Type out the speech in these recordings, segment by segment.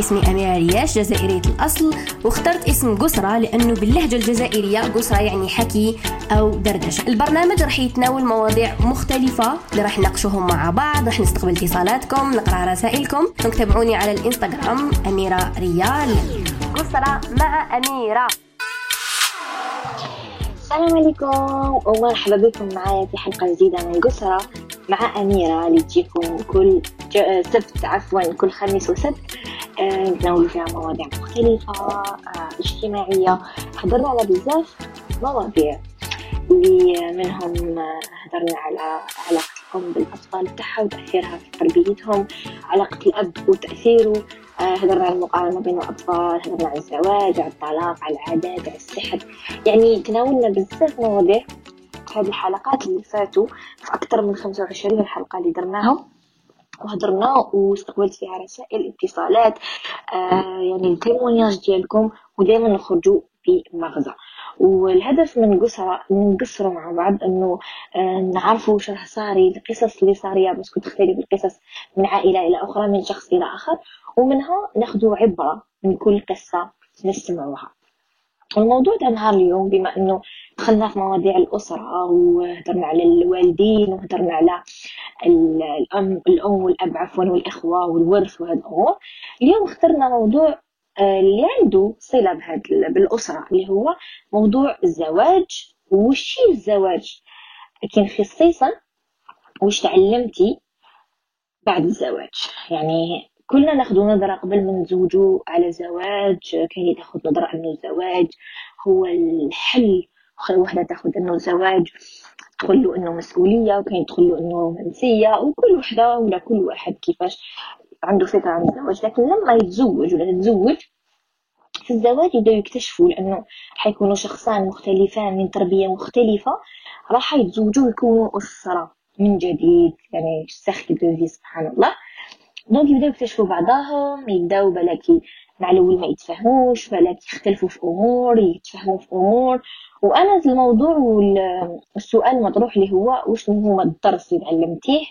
اسمي أميرة رياش جزائرية الأصل واخترت اسم قسرة لأنه باللهجة الجزائرية قسرة يعني حكي أو دردشة. البرنامج راح يتناول مواضيع مختلفة اللي راح نناقشوهم مع بعض راح نستقبل اتصالاتكم نقرأ رسائلكم. تابعوني على الإنستغرام أميرة ريال. قسرة مع أميرة. السلام عليكم ومرحبا بكم معايا في حلقة جديدة من قسرة مع أميرة اللي تجيكم كل سبت عفوا كل خميس وسبت. آه، نتناول فيها مواضيع مختلفة آه، اجتماعية. حضرنا على بزاف مواضيع. اللي منهم آه، هدرنا على علاقة الأم بالأطفال تاعها وتأثيرها في تربيتهم علاقة الأب وتأثيره. هدرنا على المقارنة بين الأطفال هدرنا على الزواج على الطلاق على العادات على السحر. يعني تناولنا بزاف مواضيع هذه الحلقات اللي فاتوا في أكثر من خمسة وعشرين حلقة اللي درناهم. وهضرنا واستقبلت فيها رسائل اتصالات آه يعني التيمونياج ديالكم ودائما نخرجوا بمغزى. والهدف من قصرة نقصروا مع بعض إنه آه نعرفوا راه صاري القصص اللي صارية بس تختلف القصص من عائلة إلى أخرى من شخص إلى آخر ومنها ناخذوا عبرة من كل قصة نسمعوها الموضوع تاع نهار اليوم بما إنه دخلنا في مواضيع الأسرة وهدرنا على الوالدين وهدرنا على الام الأم والأب عفوا والإخوة والورث وهذا الأمور اليوم اخترنا موضوع آه، اللي عنده صلة بهذا بالأسرة اللي هو موضوع الزواج. وش الزواج؟ لكن خصيصا وش تعلمتي بعد الزواج؟ يعني كلنا ناخذ نظرة قبل ما نتزوجوا على زواج كاين تاخذ نظرة إنه الزواج هو الحل وحدة تاخذ إنه الزواج تقول له إنه مسؤولية وكاين تقول له إنه منسيه وكل وحدة ولا كل واحد كيفاش عنده فكرة عن الزواج. لكن لما يتزوج ولا تتزوج في الزواج يبداو يكتشفوا لأنه حيكونوا شخصان مختلفان من تربية مختلفة راح يتزوجوا ويكونوا أسرة من جديد. يعني سخ دوفي سبحان الله. donc يبداو يكتشفوا بعضاهم يبداو بلاك مع الأول ما يتفاهموش بلاك يختلفوا في أمور يتفاهموا في أمور. وأنا الموضوع والسؤال مطروح اللي هو واش هو الدرس اللي تعلمتيه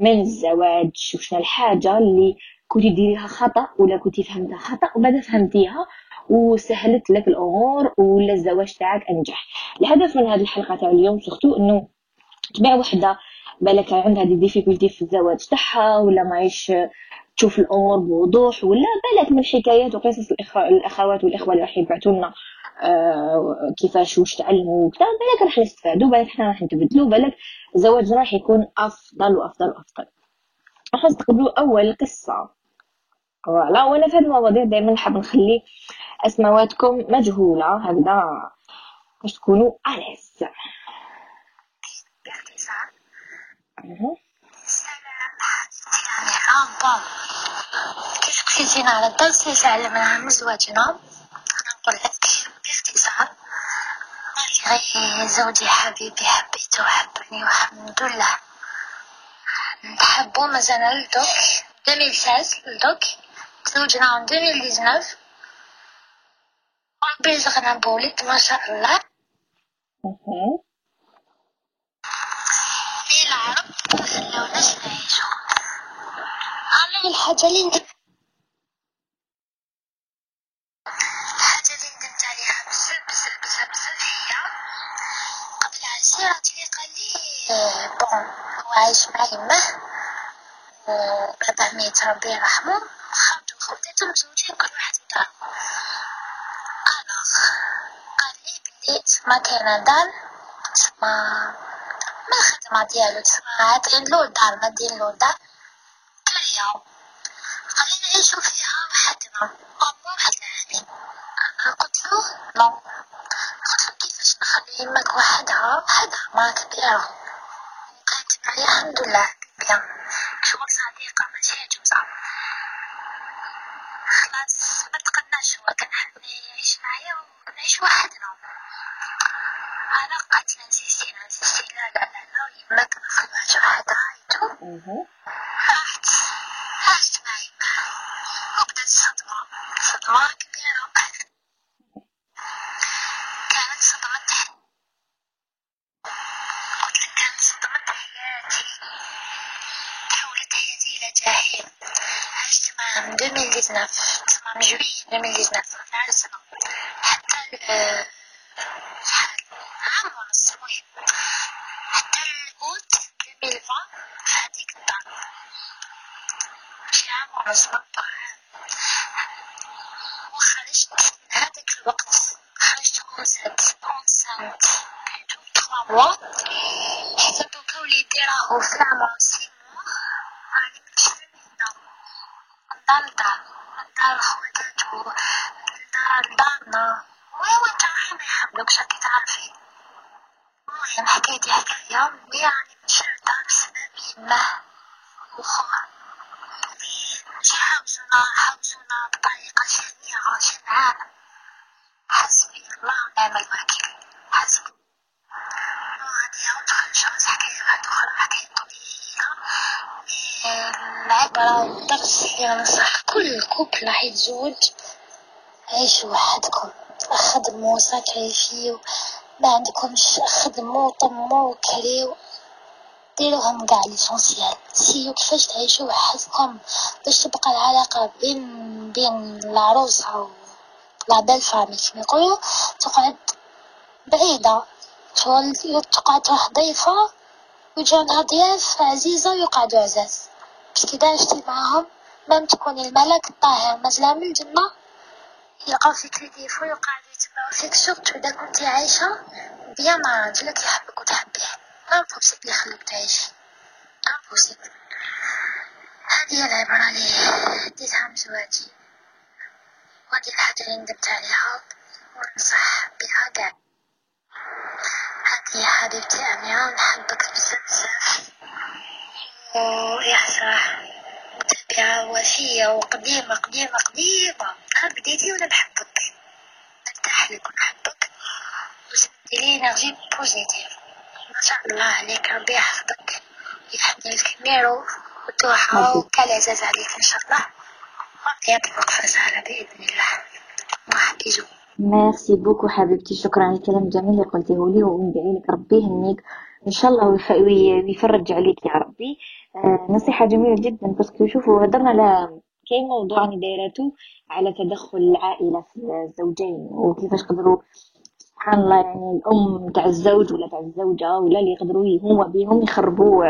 من الزواج؟ وشنا الحاجة اللي كنتي ديريها خطأ ولا كنتي فهمتها خطأ وبعد فهمتيها؟ وسهلت لك الأمور ولا الزواج تاعك أنجح. الهدف من هذه الحلقة تاع اليوم surtout إنه تبع وحدة بالك عندها des difficultés في الزواج تاعها ولا ماهيش تشوف الأمور بوضوح ولا بالك من حكايات وقصص الأخوات والإخوة اللي راح يبعثوا لنا آه كيفاش واش تعلموا وكذا. بالك راح نستفادوا بالك حنا راح نتبدلوا بالك زواجنا راح يكون أفضل وأفضل وأفضل. راح نستقبلوا أول قصة. voilà وأنا في هذه المواضيع دائما نحب نخلي أسماواتكم مجهولة. هكذا باش تكونوا كيف قلتينا على الدرس اللي تعلمناه من زواجنا نقول لك باختصار زوجي حبيبي حبيته وحبني والحمد لله نحبو مازال لدوك 2016 لدوك تزوجنا عام 2019 ربي رزقنا بولد ما شاء الله أنا الحاجة اللي ندم الحاجة اللي ندمت عليها بزاف بزاف بزاف بزاف هي قبل عشرة اللي قال لي بون هو عايش مع يماه وباباه ميت ربي يرحمو خرجو خواتاتو مزوجين كل واحد في دار ألوغ قال لي بلي تما كاينة دار تما ما الخدمة ديالو عاطين له دار مادين له دار كريا خلينا نعيشو فيها وحدنا أما واحد العامين قلت له نو قلت له كيفاش نخلي يماك وحدها وحدها ما كبيرة وكانت معايا الحمد لله بيان شغل صديقة ماشي عجوزة خلاص ما تقناش هو كان حاب يعيش معايا ونعيش وحدنا أنا قعدت نسيستي نسيستي لا لا. رايتو رحت عشت مع يما وبدات الصدمة صدمة كبيرة كانت صدمة قلت لك كانت صدمة حياتي تحولت حياتي إلى جحيم عشت معاه من 2019 من جوية 2019 تعال سنة حتى شحال عام ونص المهم حتى الأوت 2020 في هذيك الدار شي عام ونص نقطع وخرجت هذاك الوقت خرجت كونسنت كونسنت تخوا موا حتى دوكا وليدي راهو في العمر سي موا راني مكتشفة هنا دار لدار دار خواتاتو دار دارنا وين انت رايحة ما يحملوكش راكي تعرفي المهم حكايتي حكاية يعني شردة بسبب يماه مش حاوزونا حاوزونا بطريقة شنيعة شنعانة حسبي الله ونعم الوكيل حسبي وهادي ندخل شخص حكاية واحدة أخرى حكاية طويلة العبرة والدرس اللي ننصح كل كوبل راح يتزوج عيشوا وحدكم خدموا ساكريفيو ما عندكمش خدموا طموا كريو ديروهم قاع ليسونسيال. سيو كيفاش تعيشوا وحدكم باش تبقى العلاقة بين بين العروسة و la belle-famille كيما يقولوا؟ تقعد بعيدة. تقعد تروح ضيفة ويجي عندها ضياف عزيزة ويقعدوا عزاز. باش كي عشتي معاهم même تكون الملك الطاهر. نازلة من الجنة يلقاو فيك يضيفوا ويقعدوا يتبعوا فيك surtout إذا كنتي عايشة bien مع راجلك يحبك وتحبيه. impossible يخليك تعيش. impossible هذه هي العبارة اللي ديتها من زواجي. وهذه الحاجة اللي ندمت عليها وننصح بها قاع هذه حبيبتي أميرة نحبك بزاف بزاف. ويا حسرة متابعة وفية وقديمة قديمة قديمة. ها بديتي وأنا نحبك نرتاح لك ونحبك. وتدي لي énergie positive. شاء الله عليك ربي يحفظك يحمي لك ميرو وتوحى وكالعزاز عليك إن شاء الله وربي يطلق فسالة بإذن الله واحد يجو merci beaucoup حبيبتي شكرا على الكلام الجميل اللي قلتيه لي وندعي لك ربي يهنيك ان شاء الله ويف- وي- ويفرج عليك يا ربي نصيحة جميلة جدا parce que شوفوا هضرنا على كاين موضوع دايرته على تدخل العائلة في الزوجين وكيفاش قدروا سبحان الله يعني الأم تاع الزوج ولا تاع الزوجة ولا اللي يقدروا هما بيهم يخربوا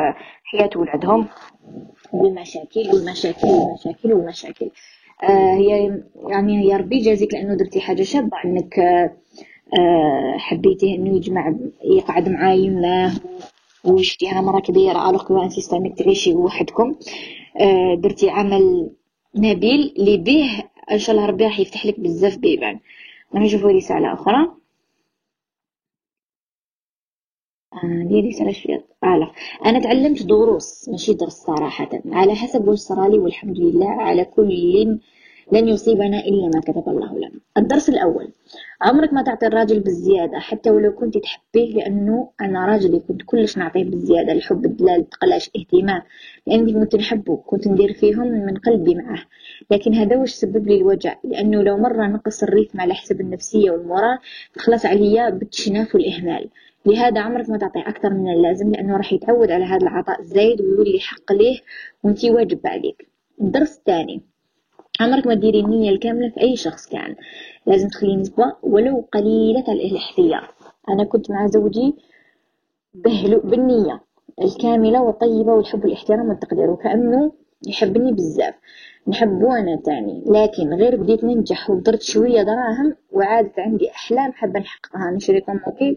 حياة ولادهم بالمشاكل والمشاكل والمشاكل والمشاكل آه هي يعني يا ربي يجازيك لأنه درتي حاجة شابة إنك آه آه حبيتيه إنه يجمع يقعد مع يماه وشتيها مرة كبيرة alors que insistes انك تعيشي وحدكم. آه درتي عمل نبيل اللي به إن شاء الله ربي راح يفتح لك بزاف بيبان. نشوفوا رسالة أخرى. دي رسالة شوية آه أنا تعلمت دروس ماشي درس صراحة على حسب واش صرالي والحمد لله على كل لن يصيبنا إلا ما كتب الله لنا. الدرس الأول. عمرك ما تعطي الراجل بالزيادة حتى ولو كنت تحبيه لأنه أنا راجلي كنت كلش نعطيه بالزيادة. الحب الدلال تقلاش اهتمام. لأني كنت نحبه كنت ندير فيهم من قلبي معه. لكن هذا وش سبب لي الوجع؟ لأنه لو مرة نقص الريتم على حسب النفسية والمورال تخلص عليا بالتشناف والإهمال لهذا عمرك ما تعطي أكثر من اللازم لأنه راح يتعود على هذا العطاء الزايد ويولي حق ليه وانتي واجب عليك. الدرس الثاني. عمرك ما تديري النية الكاملة في أي شخص كان. لازم تخلي نسبة ولو قليلة الاحتياط أنا كنت مع زوجي بهلو بالنية الكاملة والطيبة والحب والإحترام والتقدير وكأنه يحبني بزاف. نحبه أنا تاني. لكن غير بديت ننجح ودرت شوية دراهم وعادت عندي أحلام حابة نحققها. نشريكم وكيل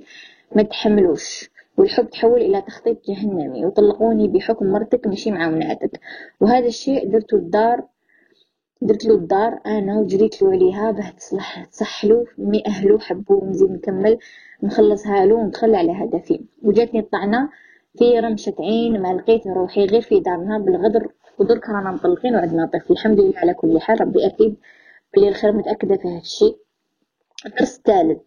ما تحملوش. والحب تحول إلى تخطيط جهنمي. وطلقوني بحكم مرتك مشي معاوناتك وهذا الشيء درته الدار درت له الدار أنا وجريت له عليها باه تصلح تصح له مي أهله حبوه ونزيد نكمل نخلصها له وندخل على هدفي وجاتني الطعنة في رمشة عين ما لقيت روحي غير في دارنا بالغدر ودرك رانا مطلقين وعندنا طفل. الحمد لله على كل حال ربي أكيد بلي الخير متأكدة في هذا الشيء الدرس الثالث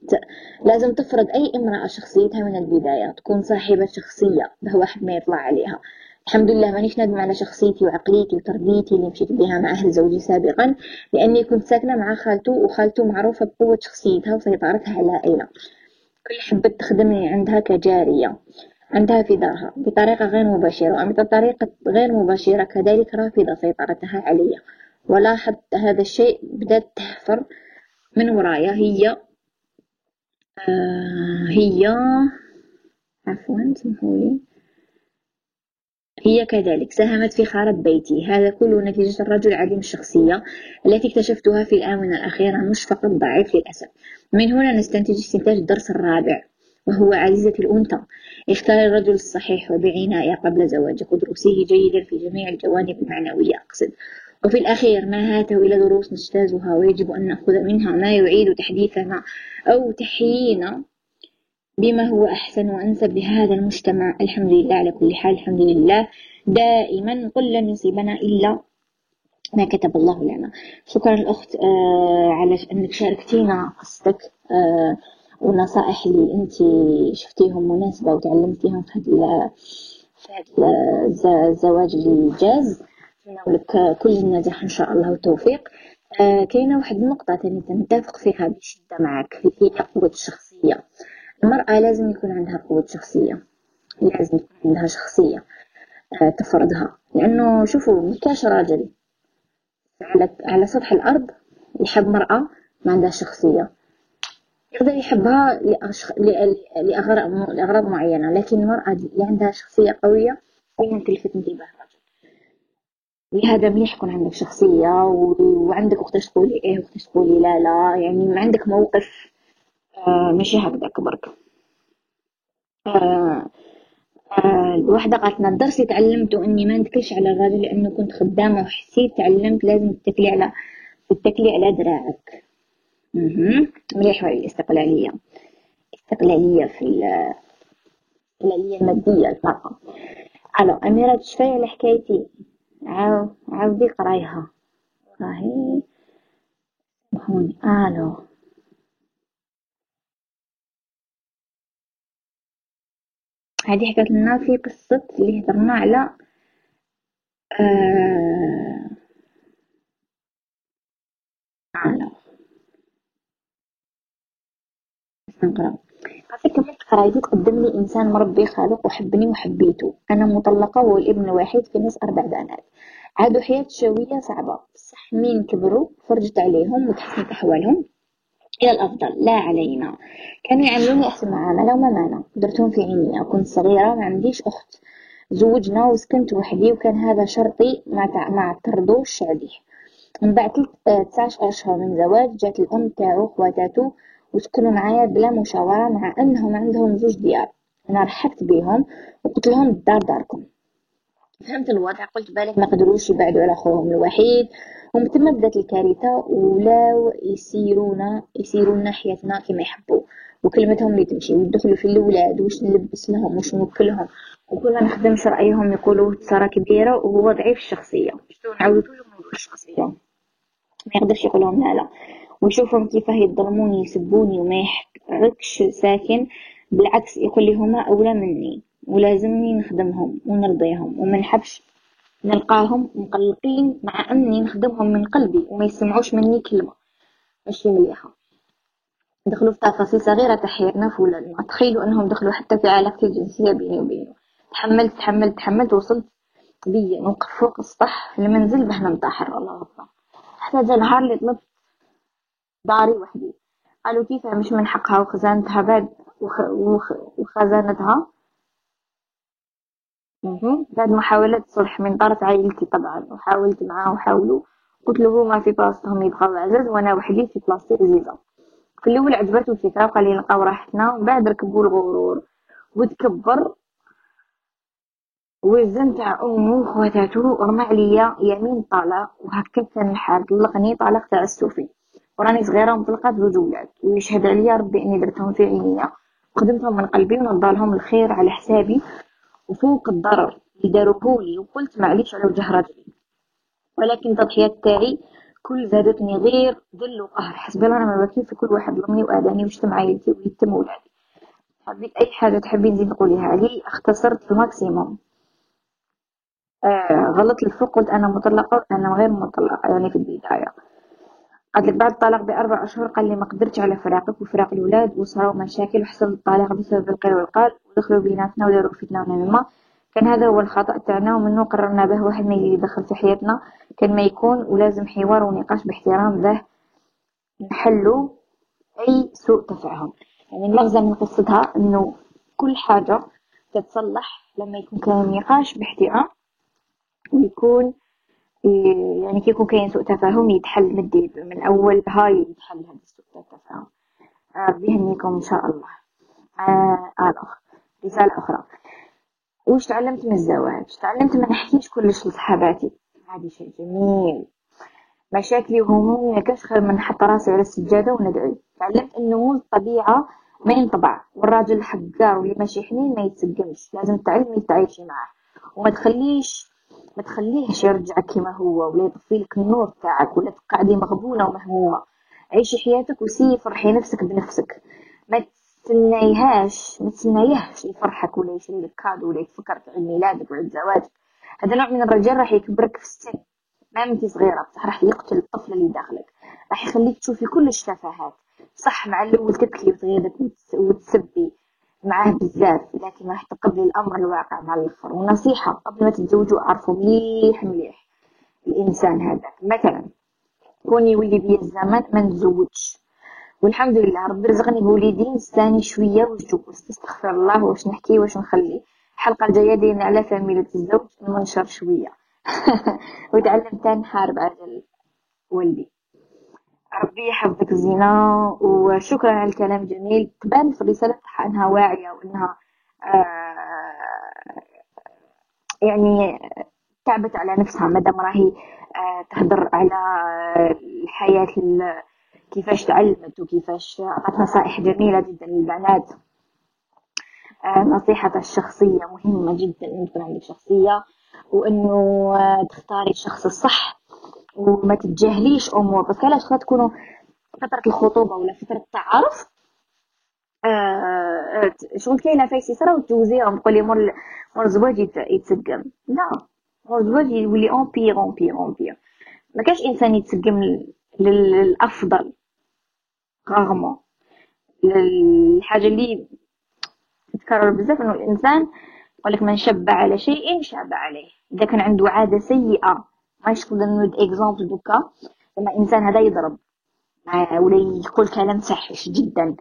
لازم تفرض أي امرأة شخصيتها من البداية تكون صاحبة شخصية به واحد ما يطلع عليها. الحمد لله مانيش نادمة على شخصيتي وعقليتي وتربيتي اللي مشيت بها مع أهل زوجي سابقا لأني كنت ساكنة مع خالته وخالته معروفة بقوة شخصيتها وسيطرتها على العائلة. كل حبت تخدمني عندها كجارية عندها في دارها بطريقة غير مباشرة بطريقة غير مباشرة كذلك رافضة سيطرتها علي. ولاحظت هذا الشيء بدأت تهفر من ورايا. هي آه هي عفوا سمحولي هي كذلك ساهمت في خراب بيتي. هذا كله نتيجة الرجل عديم الشخصية التي اكتشفتها في الآونة الأخيرة مش فقط ضعيف للأسف. من هنا نستنتج استنتاج الدرس الرابع وهو عزيزة الأنثى. اختار الرجل الصحيح وبعناية قبل زواجك ودروسه جيدا في جميع الجوانب المعنوية أقصد. وفي الأخير ما هاته إلى دروس نجتازها ويجب أن نأخذ منها ما يعيد تحديثنا أو تحيينا بما هو أحسن وأنسب لهذا المجتمع الحمد لله على كل حال الحمد لله. دائما قل لن يصيبنا إلا ما كتب الله لنا. شكرا الأخت آه على أنك شاركتينا قصتك آه والنصائح اللي أنت شفتيهم مناسبة وتعلمتيهم في هذا هذا الزواج اللي جاز نتمنى لك كل النجاح إن شاء الله والتوفيق. آه كاينة واحد النقطة تانية نتفق فيها بشدة معك هي قوة الشخصية. المرأة لازم يكون عندها قوة شخصية. لازم يكون عندها شخصية آه تفرضها. لأنه شوفوا مكاش راجل. على على سطح الأرض يحب مرأة ما عندها شخصية. يقدر يحبها لأغراض لأغراض معينة لكن المرأة اللي عندها شخصية قوية دائما تلفت انتباه لهذا مليح يكون عندك شخصية وعندك وقتاش تقولي إيه وقتاش تقولي لا لا. يعني عندك موقف ماشي هكذاك برك آه آه الوحدة قالت الدرس اللي تعلمته إني ما نتكلش على الراجل لأنه كنت خدامة وحسيت تعلمت لازم تتكلي على تتكلي على دراعك. مليح هاي الاستقلالية؟ استقلالية في الاستقلالية المادية الطاقة ألو أميرة شفاية لحكايتي عاو عاودي قرايها. راهي. سامحوني. ألو. هذه حكت لنا في قصة اللي هضرنا على آه... على نقرا قالت كملت قرايتي تقدم لي إنسان مربي خالق وحبني وحبيته. أنا مطلقة والابن الوحيد في نص أربع بنات. عادوا حياة شوية صعبة. بصح مين كبروا فرجت عليهم وتحسنت أحوالهم. إلى الأفضل. لا علينا. كانوا يعاملوني أحسن معاملة وما مانع. درتهم في عيني. كنت صغيرة ما عنديش أخت. زوجنا وسكنت وحدي وكان هذا شرطي مع مع التردو الشعبي من بعد تسعة أشهر من زواج جات الأم تاعو خواتاتو وسكنوا معايا بلا مشاورة مع أنهم عندهم زوج ديار. أنا رحبت بيهم وقلت لهم الدار داركم. فهمت الوضع قلت بالك ما قدروش يبعدوا على خوهم الوحيد. ومن ثم بدات الكارثة ولاو يسيرونا يسيرون حياتنا كما يحبوا. وكلمتهم اللي تمشي ويدخلوا في الأولاد وش نلبس لهم وش نوكلهم. وكل ما نخدمش رأيهم يقولوا ترى كبيرة وهو ضعيف الشخصية. شتو نعاودو لهم الشخصية ما يقدرش يقول لهم لا لا. ويشوفهم كيف يظلموني يسبوني وما يحركش ساكن. بالعكس يقول لي هما أولى مني. ولازمني نخدمهم ونرضيهم وما نحبش نلقاهم مقلقين مع أني نخدمهم من قلبي وما يسمعوش مني كلمة. ماشي مليحة دخلوا في تفاصيل صغيرة تحيرنا في ولادنا. تخيلوا أنهم دخلوا حتى في علاقتي الجنسية بيني وبينه. تحملت تحملت تحملت وصلت بيا. نوقف فوق السطح المنزل باه ننتحر الله أكبر. حتى جا نهار اللي طلبت داري وحدي. قالوا كيف مش من حقها وخزانتها بعد وخ... وخ... وخزانتها؟ بعد محاولة صلح من طرف عائلتي طبعا وحاولت معاه وحاولوا قلت له ما في بلاصتهم يبقاو عزاز وأنا وحدي في بلاصتي عزيزة. في الأول عجبته الفكرة وقال لي نلقاو راحتنا ومن بعد ركبوا الغرور. وتكبر والزن تاع أمه وخواتاتو رمى عليا يمين طالع وهكا كان الحال. طلقني طلاق تاع السوفي وراني صغيرة ومطلقة بزوج ولاد ويشهد عليا ربي إني درتهم في عينيا. وخدمتهم من قلبي ونضالهم الخير على حسابي. وفوق الضرر اللي داروهولي وقلت معليش على وجه رجلي. ولكن التضحيات تاعي كل زادتني غير ذل وقهر. حسبي الله ما في كل واحد ظلمني وآذاني وشتم عائلتي ويتم ولادي حبيت أي حاجة تحبي تزيد قوليها لي اختصرت الماكسيموم آه غلط الفوق قلت أنا مطلقة أنا غير مطلقة يعني في البداية. قالت لك بعد الطلاق بأربع أشهر قال لي ما قدرتش على فراقك وفراق الأولاد وصاروا مشاكل وحصل الطلاق بسبب القيل والقال ودخلوا بيناتنا وداروا فتنة ونميمة كان هذا هو الخطأ تاعنا ومنه قررنا به واحد ما يدخل في حياتنا كان ما يكون ولازم حوار ونقاش باحترام به. نحلو أي سوء تفاهم. يعني المغزى من قصتها إنه كل حاجة تتصلح لما يكون كان نقاش باحترام ويكون يعني كي يكون كاين سوء تفاهم يتحل من من أول هاي يتحل هذا سوء التفاهم آه بهنيكم إن شاء الله. آه آه رسالة أخرى. وش تعلمت من الزواج؟ تعلمت ما نحكيش كلش لصحاباتي. هذا شيء جميل. مشاكلي وهمومي ما كاش خير من نحط راسي على السجادة وندعي. تعلمت إنه مو الطبيعة ما ينطبع. والراجل حقار واللي ماشي حنين ما يتسقمش. لازم تعلمي تعيشي معاه. وما تخليش ما تخليهش يرجع كما هو ولا يطفي لك النور تاعك ولا تقعدي مغبونة ومهمومة. عيشي حياتك وسي فرحي نفسك بنفسك. ما تستنيهاش ما تستنيهش يفرحك ولا يشري لك كادو ولا يتفكر في عيد ميلادك وعيد زواجك. هذا نوع من الرجال راح يكبرك في السن. ما انت صغيرة بصح راح يقتل الطفل اللي داخلك. راح يخليك تشوفي كل الشفاهات صح مع الأول تبكي وتغيظك وتسبي. معاه بزاف لكن راح تقبلي الأمر الواقع مع الآخر. ونصيحة قبل ما تتزوجوا اعرفوا مليح مليح الإنسان هذاك مثلا كوني يولي بيا الزمان ما نتزوجش. والحمد لله ربي رزقني بوليدين ستاني شوية واش جوز استغفر الله واش نحكي واش نخلي. الحلقة الجاية دينا على فاميلة الزوج ننشر شوية. وتعلمت نحارب على ولدي. ربي يحفظك زينة وشكرا على الكلام الجميل. تبان في الرسالة إنها واعية وإنها آه يعني تعبت على نفسها مادام راهي آه تهدر على الحياة كيفاش تعلمت وكيفاش عطت نصائح جميلة جدا للبنات. آه، نصيحة الشخصية مهمة جدا إن تكون عندك شخصية وإنه آه، تختاري الشخص الصح. وما تتجاهليش أمور. بس علاش تكونوا فترة الخطوبة ولا فترة التعارف؟ آه شغل كاينة فايسي يصرا وتجوزيهم تقولي مور مور الزواج يتسقم. لا مور الزواج يولي en pire en pire en pire ما كاش إنسان يتسقم للأفضل rarement الحاجة اللي تتكرر بزاف إنه الإنسان يقولك من شب على شيء شاب عليه. إذا كان عنده عادة سيئة. ما نقدر نود exemple دوكا. لما إنسان هذا يضرب. ولا يقول كلام فاحش جدا.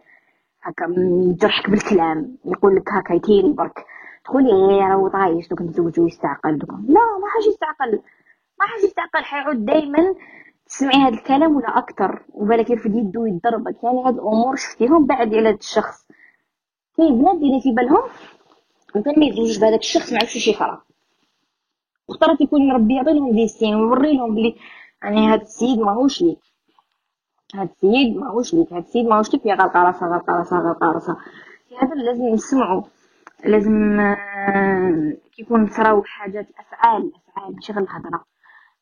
هكا يجرحك بالكلام. يقول لك هكا يتيري برك. تقولي إيه راهو طايش دوك نتزوجو يستعقل دوك. لا ما حاجة يستعقل. ما حاجة يستعقل. حيعود دائما تسمعي هذا الكلام ولا أكثر وبالك يرفد يدو يضربك يعني هاد الأمور شفتيهم بعد على هاد الشخص. كاين بنات ديري في بالهم؟ ممكن ما يتزوجش بهذاك الشخص عرفش شي خرا اختارت يكون ربي يعطي لهم دي سين ويوري لهم بلي يعني هاد السيد ماهوش ليك. هاد السيد ماهوش ليك. هاد السيد ماهوش ليك. يا غلقه راسها غلقه راسها غلقه راسها هذا لازم نسمعوا لازم آه، كيكون صراو حاجات أفعال أفعال. ماشي غير الهضرة.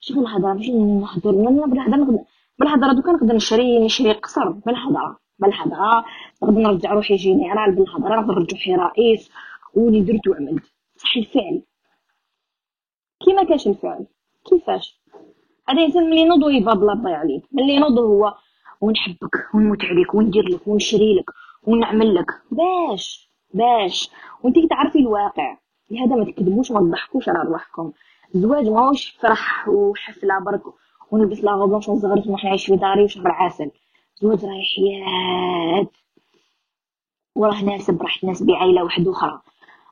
شوف الهضرة. ماشي نهضر بالهضرة بالهضرة دوكا نقدر نشري نشري قصر. بالهضره بالهضره نقدر نرجع روحي général بالهضرة. نقدر نرجع روحي رئيس. ولي درت وعملت صح الفعل. كي ما كاش الفعل. كيفاش؟ هذا إنسان ملي ينوض يبابلا الله عليك. ملي ينوض هو ونحبك ونموت عليك وندير لك ونشري لك ونعمل لك. باش باش. وانت تعرفي الواقع لهذا ما تكذبوش ما تضحكوش على رواحكم الزواج ماهوش فرح وحفلة برك ونلبس لا غوبونش ونروح نعيش في داري وشهر عسل. الزواج راه حياة وراه ناسب راح تناسبي بعائلة واحدة أخرى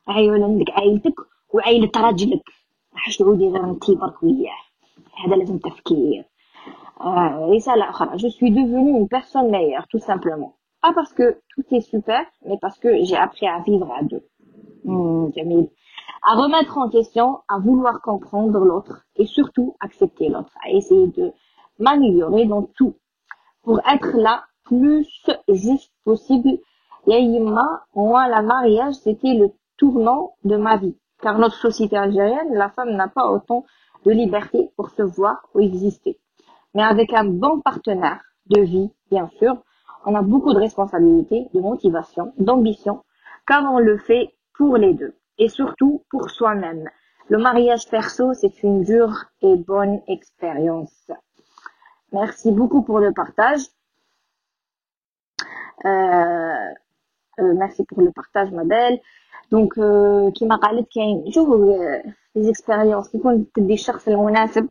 عيون عندك عائلتك وعائلة راجلك. راح تعودي غير انتي برك وياه هذا لازم تفكير آه رسالة أخرى je suis devenue une personne meilleure tout simplement pas parce que tout est super mais parce que j'ai appris à vivre à deux mmh, جميل à remettre en question, à vouloir comprendre l'autre et surtout accepter l'autre, à essayer de m'améliorer dans tout pour être la plus juste possible. Yaïma, moi, la mariage, c'était le tournant de ma vie. Car notre société algérienne, la femme n'a pas autant de liberté pour se voir ou exister. Mais avec un bon partenaire de vie, bien sûr, on a beaucoup de responsabilités, de motivation, d'ambition, car on le fait pour les deux et surtout pour soi-même. Le mariage perso, c'est une dure et bonne expérience. Merci beaucoup pour le partage. Euh, euh, merci pour le partage, ma belle. دونك كيما قالت كاين شوفوا لي زيكسبيريونس كيكون تدي الشخص المناسب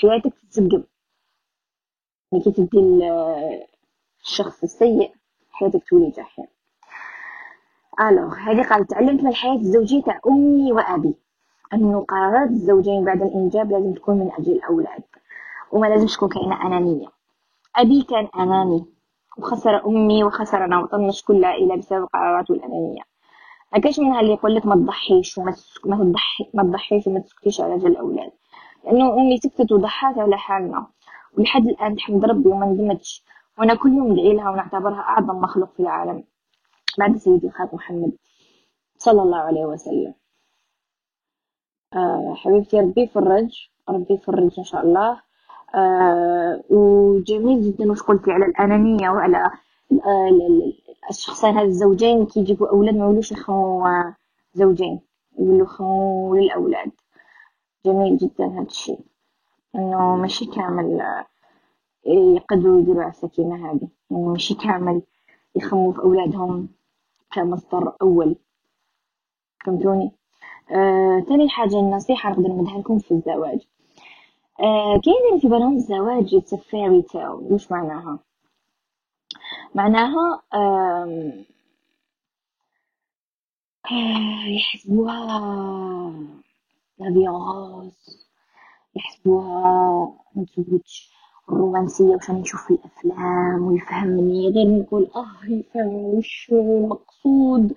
حياتك تتزقم ملي كي تدي الشخص السيء حياتك تولي جحيم الوغ هذه قالت تعلمت من الحياة الزوجية تاع أمي وأبي. أنه قرارات الزوجين بعد الإنجاب لازم تكون من أجل الأولاد. وما لازمش تكون كائنة أنانية. أبي كان أناني. وخسر أمي وخسرنا وطنش كل العائلة بسبب قراراته الأنانية. ما كاش منها اللي يقول لك ما تضحيش وما ما تضحي ما تضحيش وما تسكتيش على جال الأولاد. لأنه أمي سكتت وضحات على حالنا. ولحد الآن تحمد ربي وما ندمتش. وأنا كل يوم ندعي لها ونعتبرها أعظم مخلوق في العالم. بعد سيدي الخالق محمد صلى الله عليه وسلم. آه حبيبتي ربي يفرج. ربي يفرج إن شاء الله. آه وجميل جدا وش قلتي على الأنانية وعلى الشخصين هذا الزوجين كي يجيبوا أولاد ما يولوش يخموا زوجين يولوا يخموا للأولاد. جميل جدا هذا الشيء إنه ماشي كامل يقدروا يديروا على السكينة هذه يعني ماشي كامل يخموا في أولادهم كمصدر أول. فهمتوني؟ آه، تاني حاجة النصيحة نقدر نمدها لكم في الزواج. آه، كاين في بالهم الزواج it's a fairy tale وش معناها معناها آه، يحسبوها لا يحسبوها نتزوج الرومانسية وش نشوف في الأفلام ويفهمني. غير نقول آه يفهم وش المقصود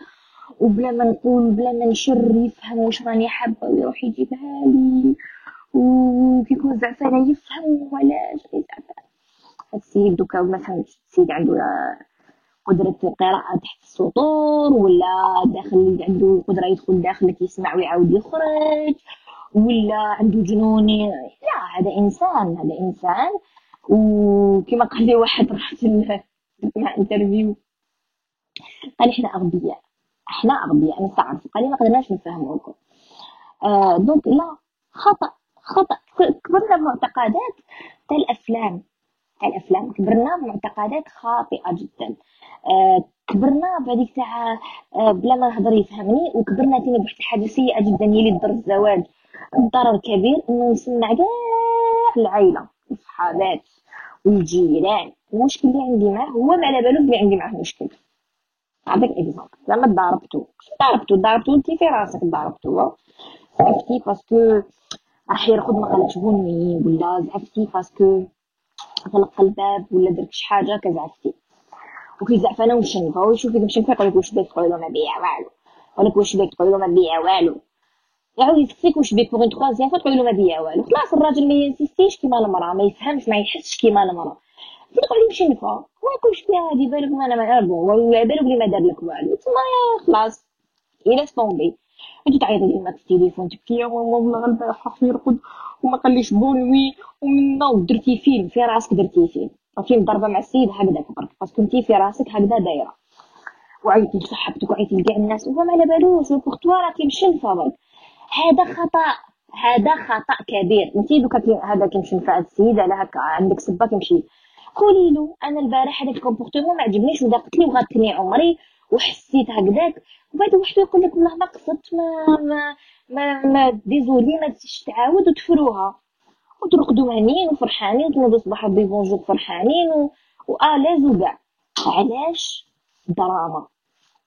وبلا ما نقول بلا ما نشر يفهم واش راني حابة ويروح يجيبها لي. وكيكون زعفانة يفهم وعلاش غير زعفانة هاد السيد دوكا ما فهمتش السيد عنده قدرة القراءة تحت السطور ولا داخل عنده قدرة يدخل داخلك يسمع ويعاود يخرج ولا عنده جنون لا هذا إنسان هذا إنسان. وكما قال لي واحد رحت مع interview قال إحنا أغبياء إحنا أغبياء نستعرف قال لي ما قدرناش نفهموكم. آه donc لا خطأ خطأ. كبرنا بمعتقدات تاع الأفلام. تاع الأفلام كبرنا بمعتقدات خاطئة جدا. آه كبرنا بهذيك تاع آه بلا ما نهضر يفهمني وكبرنا تاني بواحد الحاجة سيئة جدا هي اللي ضر الزواج. الضرر كبير إنه نسمع كاع العائله الصحابات والجيران. المشكل اللي عندي معاه هو ما على بالو بلي عندي معاه مشكل. نعطيك اكزومبل زعما ضربتو ضربتو ضربتو أنت في راسك ضربتو زعفتي parce que راح يرقد ما بني ولا زعفتي parce que غلق الباب ولا درك شي حاجة كزعفتي. وكي زعفانه ومشنفه ويشوفك مشنفه يقولك واش داك تقولو ما بيع والو. ولك واش داك تقولو ما بيع والو. يعاود يسقسيك واش بيك pour troisième fois تقولي له ما بيا والو. خلاص الراجل ما ينسيستيش كيما المرأة ما يفهمش ما يحسش كيما المرأة. تقول لي مشي نفا ما يقولش بها هادي بالك ما أنا ما بون بالك بلي ما دار لك والو. تما خلاص إلى طومبي أنت تعيطي لي في التليفون تبكي والله غلبة حق يرقد وما قاليش بونوي ومنا ودرتي فيلم في راسك درتي فيلم. فيلم ضربة مع السيد هكذاك برك باسكو أنتي في راسك هكذا دايرة. وعيطي لصاحبتك وعيطي لكاع الناس وهو ما على بالوش بوغ توا راكي مشلفه برك هذا خطأ هذا خطأ كبير. انت دوكا هذا كيمشي نفع السيد على هكا عندك سبه كيمشي. قولي له أنا البارح هذاك ال comportement ما عجبنيش وضاقت لي وغاتني عمري. وحسيت هكذاك وبعد واحد يقول لك والله ما قصدت ما ما ما, ما désolé ما تسيش تعاود وتفروها. وترقدوا هنيين وفرحانين وتنوضوا الصباح bonjour فرحانين و... و à l'aise وكاع؟ علاش دراما؟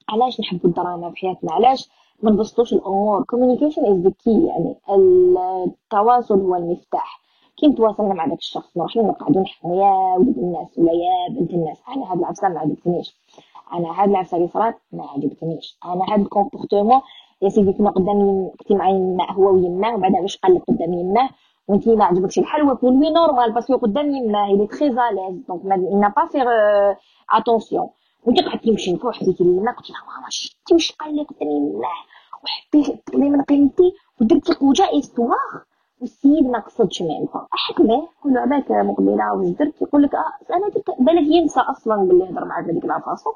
علاش نحبوا الدراما في حياتنا؟ علاش ما نبسطوش الأمور؟ Is the key يعني التواصل هو المفتاح. كي نتواصلنا مع داك الشخص؟ نروحو نقعدو نحكمو يا ولد الناس ولا يا بنت الناس؟ أنا هاد العفسة ما عجبتنيش. أنا هاد العفسه اللي صرات ما عجبتنيش. أنا هاد ال comportement يا سيدي كنا قدام كنتي مع يماه هو ويماه وبعدا واش قال لك قدام يماه وانتي ما عجبكش الحال pour lui normal parce que قدام يماه à l'aise. Donc il n'a pas faire attention. وأنت قعدتي تمشي نفوح حكيتي لي ما قلت لها ماما شتي واش قال لي قدام يماه وحبيتي تقضي من قيمتي ودرتي قوجة histoire والسيد ما قصدش منها احكمه قول عباك مقبلة واش درت يقول لك آه أنا بالك ينسى أصلا باللي هضر معاك هذيك la façon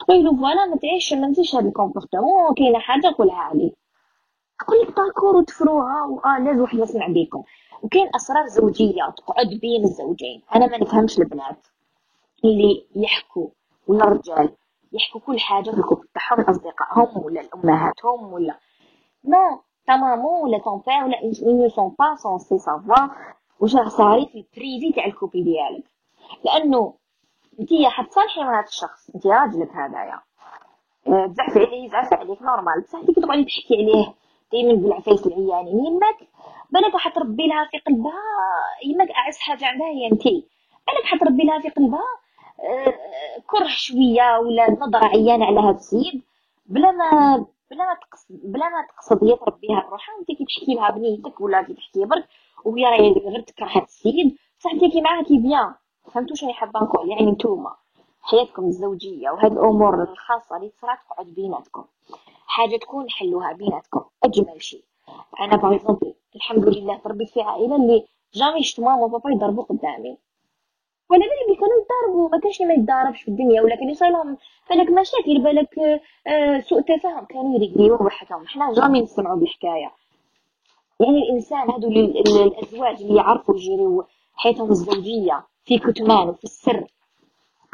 تقول له voilà ما تعيش ما نسيش هذا ال comportement. كاينة حاجة قولها عليه تقول لك d'accord وتفروها وآه لازم واحد يسمع بيكم وكاين أسرار زوجية تقعد بين الزوجين. أنا ما نفهمش البنات اللي يحكوا ولا الرجال يحكوا كل حاجة في ال couple تاعهم لاصدقائهم ولا لأمهاتهم ولا. non ta maman ولا ton père ولا ils ne sont pas censés savoir. واش راه صاري في ال privé تاع ال couple ديالك لأنه انتيا حتصالحي مع هذا الشخص انت راجلك هذايا بزاف عليه يزعف عليك normal بصح انت كتقعدي تحكي عليه دائما بالعفايس العيانين يماك بالك حتربي لها في قلبها يماك اعز حاجة عندها هي انتي بالك حتربي لها في قلبها كره شوية ولا نظره عيانه على هذا السيد بلا ما بلا ما تقصد بلا ما تقصد هي تربيها بروحها انت كي تحكي لها بنيتك ولا كي تحكي برك وهي راهي غير تكره هذا السيد بصح انت كي معاها كي bien. فهمتوا شنو حابة نقول يعني نتوما حياتكم الزوجية وهذه الأمور الخاصة اللي تصرا تقعد بيناتكم. حاجة تكون حلوها بيناتكم أجمل شيء. أنا باغ الحمد لله تربيت في عائلة اللي جامي شفت ماما وبابا يضربوا قدامي. ولا بالي كانوا يضاربوا ما كانش ما يتضاربش في الدنيا ولا كان يصير بالك مشاكل بالك آه سوء تفاهم كانوا يريقليوه وحدهم حنا جامي نسمعوا بالحكاية. يعني الإنسان هادو الأزواج اللي يعرفوا يجيروا حياتهم الزوجية في كتمان وفي السر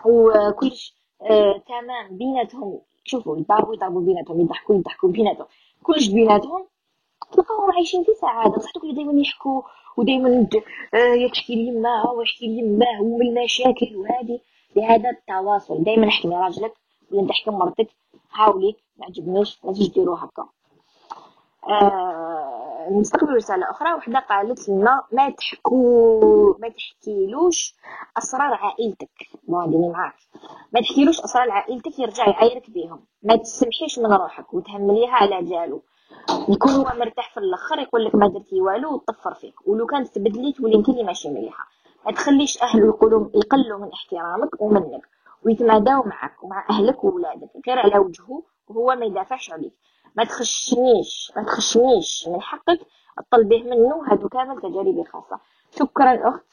وكلش آه تمام بيناتهم. شوفوا يضربوا يضربوا بيناتهم يضحكوا يضحكوا بيناتهم. كلش بيناتهم. تلقاهم عايشين في سعادة. بصح دوك دائما يحكوا ودائما آه تحكي لي يماه ويحكي لي يماه والمشاكل وهذه. لهذا التواصل. دائما احكي راجلك ولا تحكي مرتك. هاوليك ما عجبنيش لازم ديروا هكا. آه نستقبل رسالة أخرى. وحدة قالت لنا ما تحكوا ما تحكيلوش أسرار عائلتك. مواديني معاك ما تحكيلوش أسرار عائلتك يرجع يعايرك بيهم. ما تسمحيش من روحك وتهمليها على جالو. يكون هو مرتاح في الآخر يقول لك ما درتي والو وطفر فيك. ولو كانت تبدلي تولي أنت اللي ماشي مليحة. ما تخليش اهله يقولوا يقلوا من احترامك ومنك. ويتماداو معك ومع أهلك وولادك. غير على وجهه وهو ما يدافعش عليك. ما تخشنيش ما تخشنيش من حقك تطلبيه منه هادو كامل تجاربي خاصة. شكرا أخت.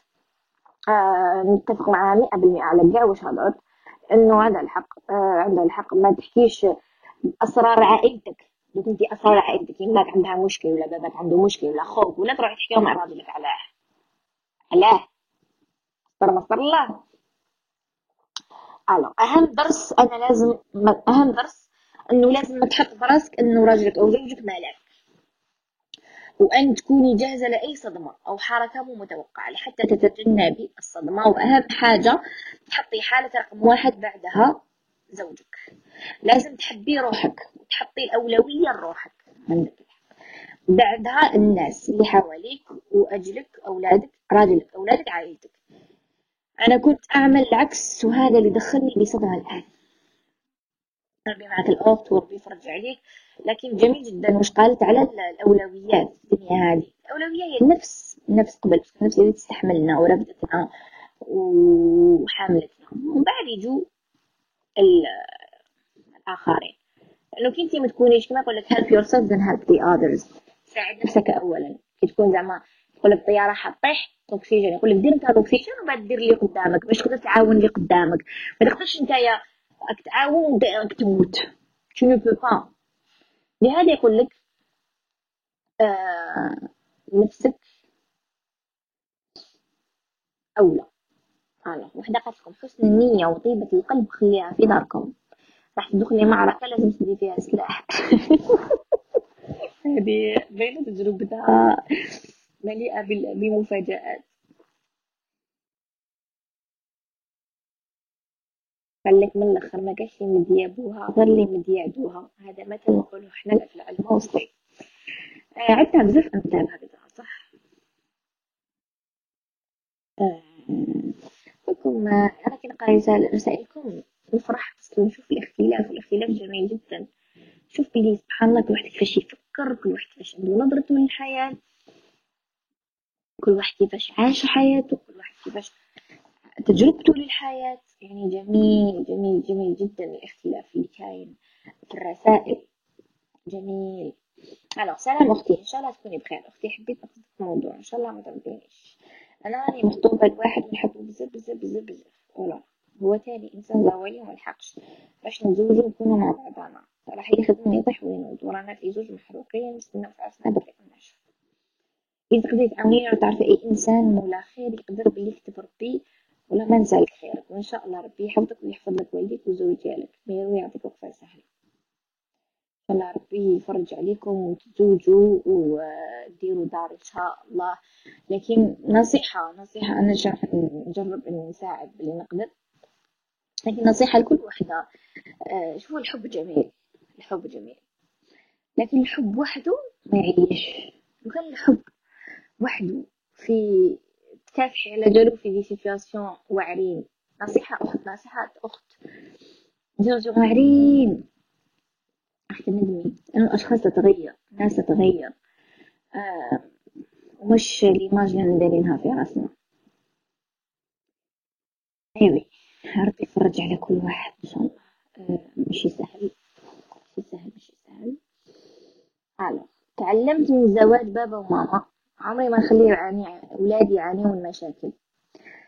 آه نتفق معها مئة بالمئة على كاع واش هضرت. إنه عندها الحق آه عندها الحق. ما تحكيش أسرار عائلتك. دوك انت اسرار عائلتك يماك عندها مشكل ولا باباك عنده مشكل ولا خوك ولا تروح تحكيهم مع راجلك علاه. علاه. استر مستر الله. ألو أهم درس أنا لازم أهم درس إنه لازم تحط براسك إنه راجلك أو زوجك مالك. وأن تكوني جاهزة لأي صدمة أو حركة مو متوقعة لحتى تتجنبي الصدمة. وأهم حاجة تحطي حالة رقم واحد بعدها. زوجك. لازم تحبي روحك وتحطي الأولوية لروحك. عندك بعدها الناس اللي حواليك وأجلك أولادك راجلك أولادك عائلتك. أنا كنت أعمل العكس وهذا اللي دخلني بصدمه الآن. ربي معك الأخت وربي يفرج عليك. لكن جميل جدا وش قالت على الأولويات في الدنيا هذه. الأولوية هي النفس النفس قبل النفس اللي تستحملنا ورفدتنا وحاملتنا. ومن بعد يجوا الآخرين. لأنه كنتي ما تكونيش كما يقول لك help yourself then help the others. ساعد نفسك أولا. كي تكون زعما تقول لك الطيارة حطيح أكسجين يقول لك دير أنت الأكسجين وبعد دير اللي قدامك. باش تقدر تعاون اللي قدامك. ما تقدرش نتايا راك تعاون راك تموت. tu ne peux pas لهذا يقول لك آه نفسك أولى. أنا لكم حسن النية وطيبة القلب خليها في داركم. راح تدخلي معركة لازم تدي فيها سلاح. هذه بين تجربتها مليئة بالمفاجآت. قال من الأخر ما كاش اللي مديابوها غير اللي مديعدوها هذا مثل نقولو حنا في العلم. وصلي آه عندنا بزاف امثال هكذا صح. آه. آه أنا كي نقرا رسائلكم نفرح بس نشوف الاختلاف والاختلاف جميل جدا. شوف بلي سبحان الله كل واحد كيفاش يفكر كل واحد كيفاش عنده نظرته للحياة كل واحد كيفاش عاش حياته كل واحد كيفاش تجربته للحياة. يعني جميل جميل جميل جدا الاختلاف اللي كاين في الرسائل. جميل. ألو سلام أختي. إن شاء الله تكوني بخير. أختي حبيت نقصدك موضوع إن شاء الله ما ترضينيش أنا راني مخطوبة لواحد نحبه بزاف بزاف بزاف بزاف ولا. هو تاني إنسان زاوية وملحقش باش نتزوجو نكونو مع بعضنا. راح يخدم يطيح وينوض. ورانا في زوج محروقين. نستناو في راسنا باقي نشوف إذا تقدري تأمني تعرفي أي إنسان مولا خير يقدر باللي يكتب ربي؟ ولا ما نسالك خيرك وإن شاء الله ربي يحفظك ويحفظ لك والديك وزوجيالك ميرو يعطيك وقفة سهلة. إن شاء الله ربي يفرج عليكم وتزوجوا وديروا دار إن شاء الله. لكن نصيحة نصيحة أنا نجرب إني نساعد باللي نقدر. لكن نصيحة لكل وحدة آه، شوفوا الحب جميل الحب جميل. لكن الحب وحده ما يعيش. وكان الحب وحده في تكافحي على جالو في دي سيتواسيون واعرين نصيحة أخت نصيحة أخت. زوج واعرين راح تندمي لأن الأشخاص تتغير الناس تتغير. آه ومش ليماج اللي ندارينها في راسنا أيوي ربي يفرج على كل واحد إن شاء الله. آه مشي سهل. مشي سهل مشي سهل. ألو تعلمت من زواج بابا وماما. عمري ما نخلي يعاني أولادي يعانيوا من مشاكل.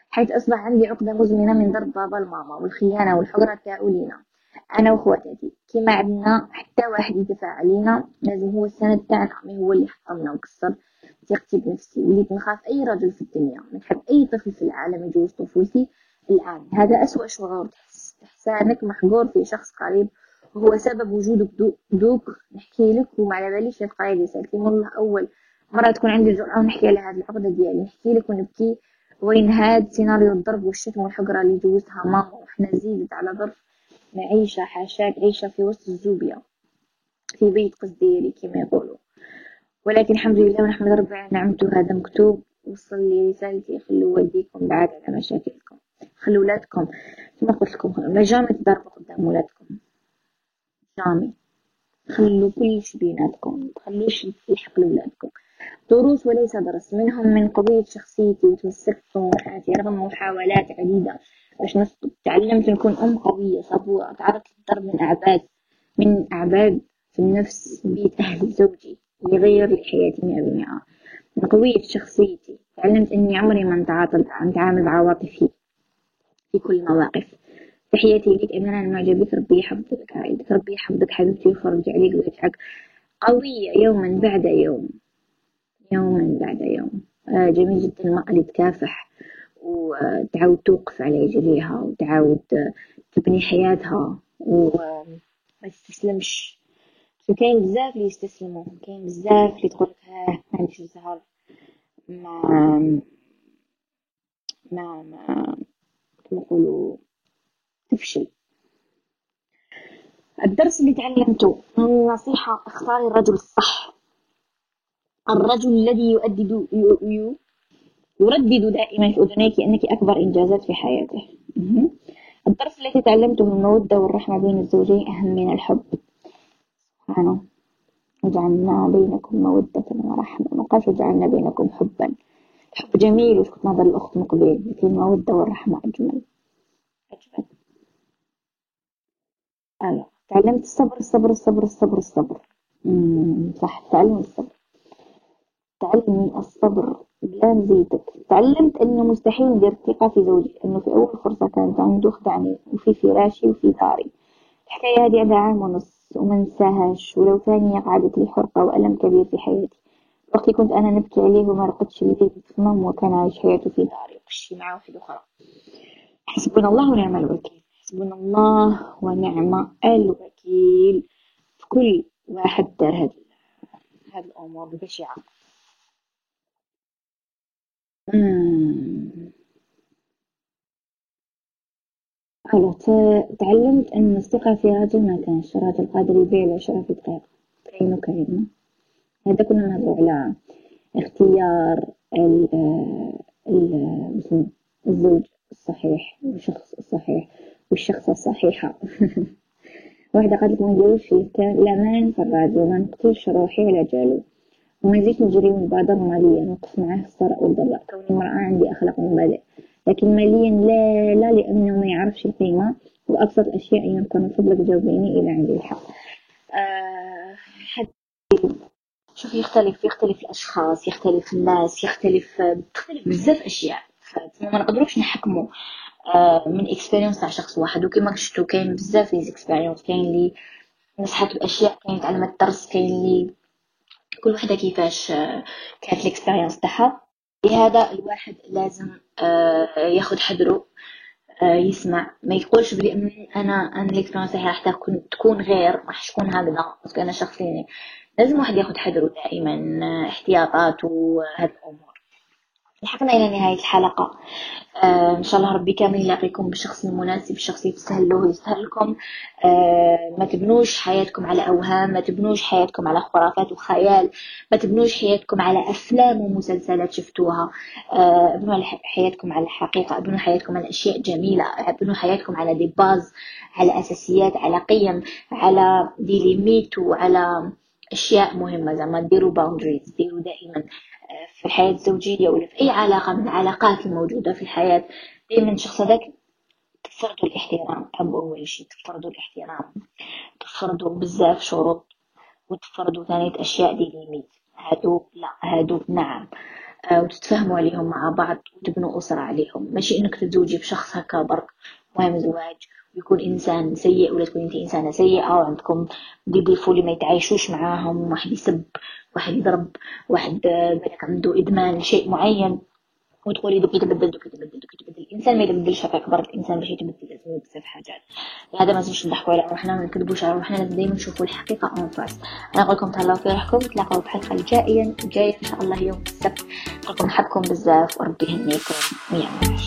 حيث أصبح عندي عقدة مزمنة من ضرب بابا الماما والخيانة والحقرة تاعو لينا أنا وخواتاتي كيما عندنا حتى واحد يدفع علينا لازم هو السند تاعنا مي هو اللي حطمنا وكسر ثقتي بنفسي وليت نخاف أي رجل في الدنيا. نحب أي طفل في العالم يجوز طفولتي الآن. هذا أسوأ شعور. تحس إحسانك محقور في شخص قريب وهو سبب وجودك. دو دوك نحكي لك وما على باليش. القايد يسألتي والله أول مرة تكون عندي الجرأة ونحكي على هذه العقدة ديالي. نحكي لك ونبكي. وين هاد سيناريو الضرب والشتم والحقرة اللي جوزتها ماما. وإحنا زيدت على ظرف معيشة حاشاك. عيشة في وسط الزوبيا في بيت قصديري كما يقولوا. ولكن الحمد لله ونحمد ربي على نعمته هذا مكتوب وصل لي رسالتي. خلوا والديكم بعاد على مشاكلكم. خلوا ولادكم. كما قلت لكم ما جامي تضربوا قدام ولادكم. جامي خلوا كل شي بيناتكم. تخلوش يلحق لولادكم. دروس وليس درس. منهم من قضية شخصيتي وتمسكت بطموحاتي رغم محاولات عديدة. باش تعلمت نكون أم قوية. صبورة تعرضت للضرب من أعباد. من أعباد في النفس بيت أهل زوجي. اللي غير لي حياتي مئة بالمئة. من قوية شخصيتي. تعلمت إني عمري ما نتعاطى نتعامل بعواطفي في كل المواقف. تحياتي لك أمانة المعجبة ربي يحفظك ربي يحفظك حبيبتي ويفرج عليك ويجعلك قوية يوما بعد يوم. يوما بعد يوم. آه جميل جدا المرأة اللي تكافح وتعاود توقف على رجليها وتعاود تبني حياتها وما تستسلمش. كاين بزاف اللي يستسلموا كاين بزاف اللي تقول ها ما عنديش الزهر ما ما ما نقولوا تفشل الدرس اللي تعلمته النصيحة اختاري الرجل الصح. الرجل الذي يؤدد يردد دائما في أذنيك أنك أكبر إنجازات في حياته. الدرس الذي تعلمته المودة والرحمة بين الزوجين أهم من الحب. سبحانه. وجعلنا بينكم مودة ورحمة. ما قالش وجعلنا بينكم حبا. الحب جميل وش كنت نظر الأخت مقبل. لكن المودة والرحمة أجمل. أجمل. أنا تعلمت الصبر الصبر الصبر الصبر الصبر. صح. تعلم الصبر. تعلمي الصبر. بلا نزيدك. تعلمت انه مستحيل ندير ثقة في زوجي. أنه في أول فرصة كانت عنده خدعني وفي فراشي وفي داري الحكاية هذه عندها عام ونص. وما نساهاش ولو ثانية قعدت لي حرقة وألم كبير في حياتي. وقت كنت أنا نبكي عليه وما رقدش في النوم وكان عايش حياته في داري وكشي معاه واحد أخرى حسبنا الله ونعم الوكيل. حسبنا الله ونعم الوكيل. في كل واحد دار هذه هذه الأمور البشعة خلاص تعلمت أن الثقة في رجل ما كانش راجل قادر يبيع العشرة في دقيقة كاين وكاين هذا كنا نهضرو على اختيار الزوج الصحيح والشخص الصحيح والشخصة الصحيحة. واحدة قالت ما نديروش الأمان في الراجل ما نقتلش روحي على جالو. وما زلت نجري مبادرة ماليا نوقف معاه في الثراء والضراء. كوني امرأة عندي أخلاق ومبادئ لكن ماليا لا لا لأنه ما يعرفش القيمة. وأبسط الأشياء يمكن من فضلك جاوبيني إذا عندي الحق. حد شوف يختلف يختلف الأشخاص يختلف الناس يختلف تختلف بزاف أشياء. فما نقدروش نحكموا آه من expérience تاع شخص واحد. وكما شفتوا كاين بزاف les expériences كاين اللي نصحت باشياء كاين تعلمت درس كاين اللي كل وحدة كيفاش آه، كانت ال expérience تاعها. لهذا الواحد لازم آه، ياخذ حذره آه، يسمع. ما يقولش بلي أنا أنا ال expérience تاعي راح تكون غير راح تكون هكذا parce que أنا شخص يعني لازم واحد ياخذ حذره دائما آه، احتياطات وهذه الأمور. لحقنا إلى نهاية الحلقة. آه إن شاء الله ربي كامل يلاقيكم بالشخص المناسب الشخص يستاهل له يستاهل لكم آه ما تبنوش حياتكم على أوهام ما تبنوش حياتكم على خرافات وخيال ما تبنوش حياتكم على أفلام ومسلسلات شفتوها. آه ابنوا حياتكم على الحقيقة ابنوا حياتكم على أشياء جميلة ابنوا حياتكم على دي باز على أساسيات على قيم على des limites وعلى أشياء مهمة زعما ديروا boundaries ديروا دائما. في الحياة الزوجية ولا في أي علاقة من العلاقات الموجودة في الحياة. دائما الشخص هذاك تفرضوا الاحترام أب أول شيء تفرضوا الاحترام. تفرضوا بزاف شروط وتفرضوا ثانية أشياء des limites. هادو لا هادو نعم. آه وتتفهموا عليهم مع بعض وتبنوا أسرة عليهم. ماشي إنك تتزوجي بشخص هكا برك مهم زواج. ويكون إنسان سيء ولا تكون أنت إنسانة سيئة وعندكم دي ضيفوا اللي ما يتعايشوش معاهم واحد يسب واحد يضرب واحد بالك عنده إدمان لشيء معين وتقولي دوك يتبدل دوك يتبدل دوك يتبدل. الإنسان ما يتبدلش هكاك برك الإنسان باش يتبدل بزاف حاجات هذا ما لازمش نضحكوا على روحنا ما نكذبوش على روحنا لازم دائما نشوفوا الحقيقة en face أنا نقول لكم تهلاو في روحكم تلاقاو في حلقه الجايه الجايه إن شاء الله يوم السبت. نقول لكم نحبكم بزاف وربي يهنيكم ويعمل